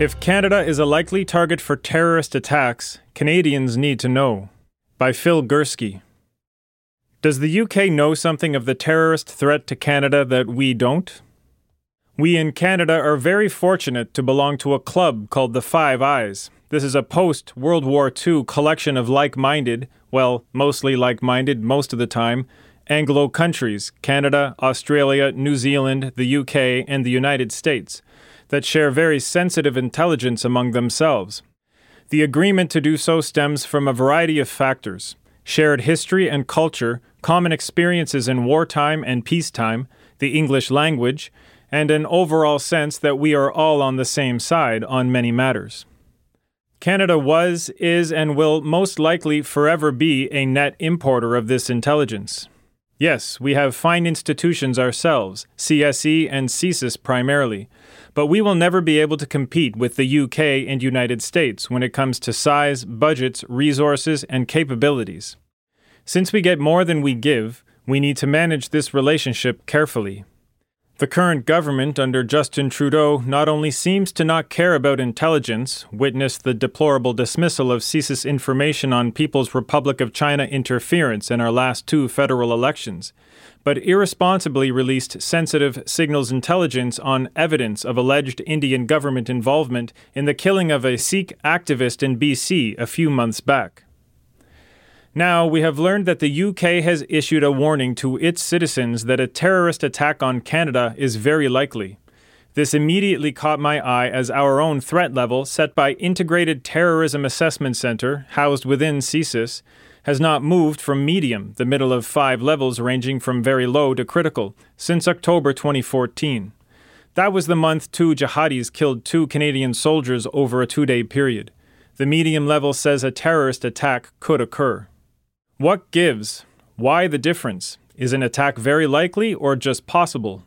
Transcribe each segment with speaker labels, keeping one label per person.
Speaker 1: If Canada is a likely target for terrorist attacks, Canadians need to know. By Phil Gurski. Does the UK know something of the terrorist threat to Canada that we don't? We in Canada are very fortunate to belong to a club called the Five Eyes. This is a post World War II collection of like minded, well, mostly like minded most of the time, Anglo countries Canada, Australia, New Zealand, the UK, and the United States that share very sensitive intelligence among themselves. The agreement to do so stems from a variety of factors shared history and culture, common experiences in wartime and peacetime, the English language, and an overall sense that we are all on the same side on many matters. Canada was, is, and will most likely forever be a net importer of this intelligence. Yes, we have fine institutions ourselves, CSE and CSIS primarily, but we will never be able to compete with the UK and United States when it comes to size, budgets, resources, and capabilities. Since we get more than we give, we need to manage this relationship carefully. The current government under Justin Trudeau not only seems to not care about intelligence, witness the deplorable dismissal of CSIS information on People's Republic of China interference in our last two federal elections, but irresponsibly released sensitive signals intelligence on evidence of alleged Indian government involvement in the killing of a Sikh activist in BC a few months back. Now, we have learned that the UK has issued a warning to its citizens that a terrorist attack on Canada is very likely. This immediately caught my eye as our own threat level, set by Integrated Terrorism Assessment Center, housed within CSIS, has not moved from medium, the middle of five levels ranging from very low to critical, since October 2014. That was the month two jihadis killed two Canadian soldiers over a two day period. The medium level says a terrorist attack could occur. What gives? Why the difference? Is an attack very likely or just possible?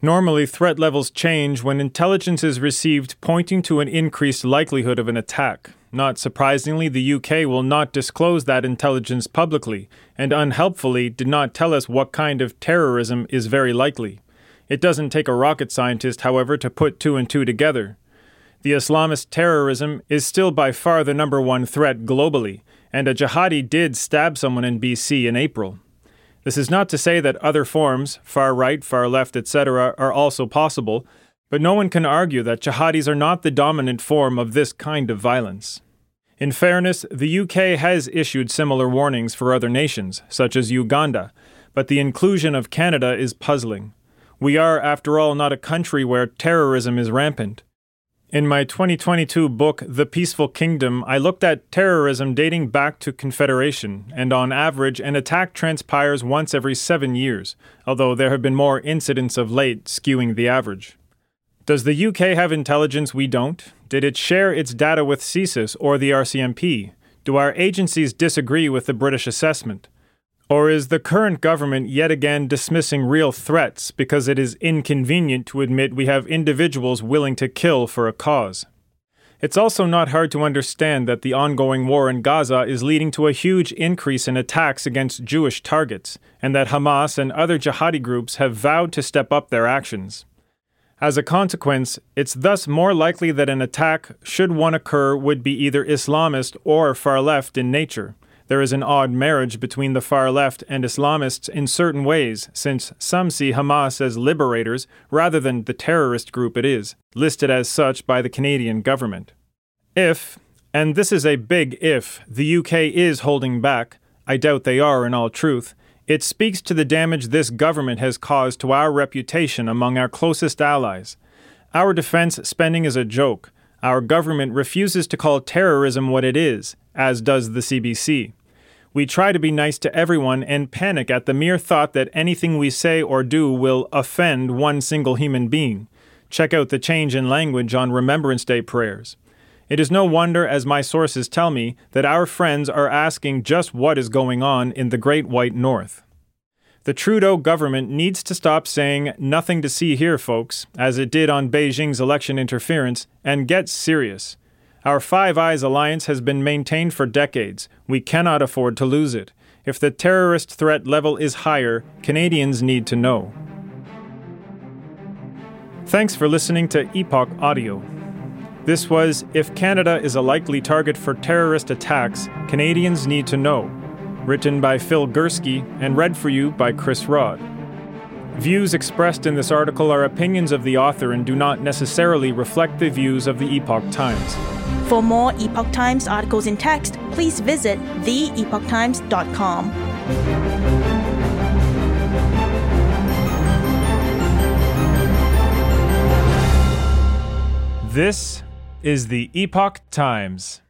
Speaker 1: Normally, threat levels change when intelligence is received pointing to an increased likelihood of an attack. Not surprisingly, the UK will not disclose that intelligence publicly, and unhelpfully did not tell us what kind of terrorism is very likely. It doesn't take a rocket scientist, however, to put two and two together. The Islamist terrorism is still by far the number one threat globally, and a jihadi did stab someone in BC in April. This is not to say that other forms, far right, far left, etc., are also possible, but no one can argue that jihadis are not the dominant form of this kind of violence. In fairness, the UK has issued similar warnings for other nations, such as Uganda, but the inclusion of Canada is puzzling. We are, after all, not a country where terrorism is rampant. In my 2022 book, The Peaceful Kingdom, I looked at terrorism dating back to Confederation, and on average, an attack transpires once every seven years, although there have been more incidents of late skewing the average. Does the UK have intelligence we don't? Did it share its data with CSIS or the RCMP? Do our agencies disagree with the British assessment? Or is the current government yet again dismissing real threats because it is inconvenient to admit we have individuals willing to kill for a cause? It's also not hard to understand that the ongoing war in Gaza is leading to a huge increase in attacks against Jewish targets, and that Hamas and other jihadi groups have vowed to step up their actions. As a consequence, it's thus more likely that an attack, should one occur, would be either Islamist or far left in nature there is an odd marriage between the far left and Islamists in certain ways, since some see Hamas as liberators rather than the terrorist group it is, listed as such by the Canadian government. If, and this is a big if, the UK is holding back, I doubt they are in all truth, it speaks to the damage this government has caused to our reputation among our closest allies. Our defense spending is a joke. Our government refuses to call terrorism what it is, as does the CBC. We try to be nice to everyone and panic at the mere thought that anything we say or do will offend one single human being. Check out the change in language on Remembrance Day prayers. It is no wonder, as my sources tell me, that our friends are asking just what is going on in the Great White North. The Trudeau government needs to stop saying nothing to see here, folks, as it did on Beijing's election interference, and get serious. Our Five Eyes alliance has been maintained for decades. We cannot afford to lose it. If the terrorist threat level is higher, Canadians need to know. Thanks for listening to Epoch Audio. This was If Canada is a Likely Target for Terrorist Attacks, Canadians Need to Know, written by Phil Gurski and read for you by Chris Rod. Views expressed in this article are opinions of the author and do not necessarily reflect the views of the Epoch Times.
Speaker 2: For more Epoch Times articles in text, please visit theepochtimes.com.
Speaker 1: This is the Epoch Times.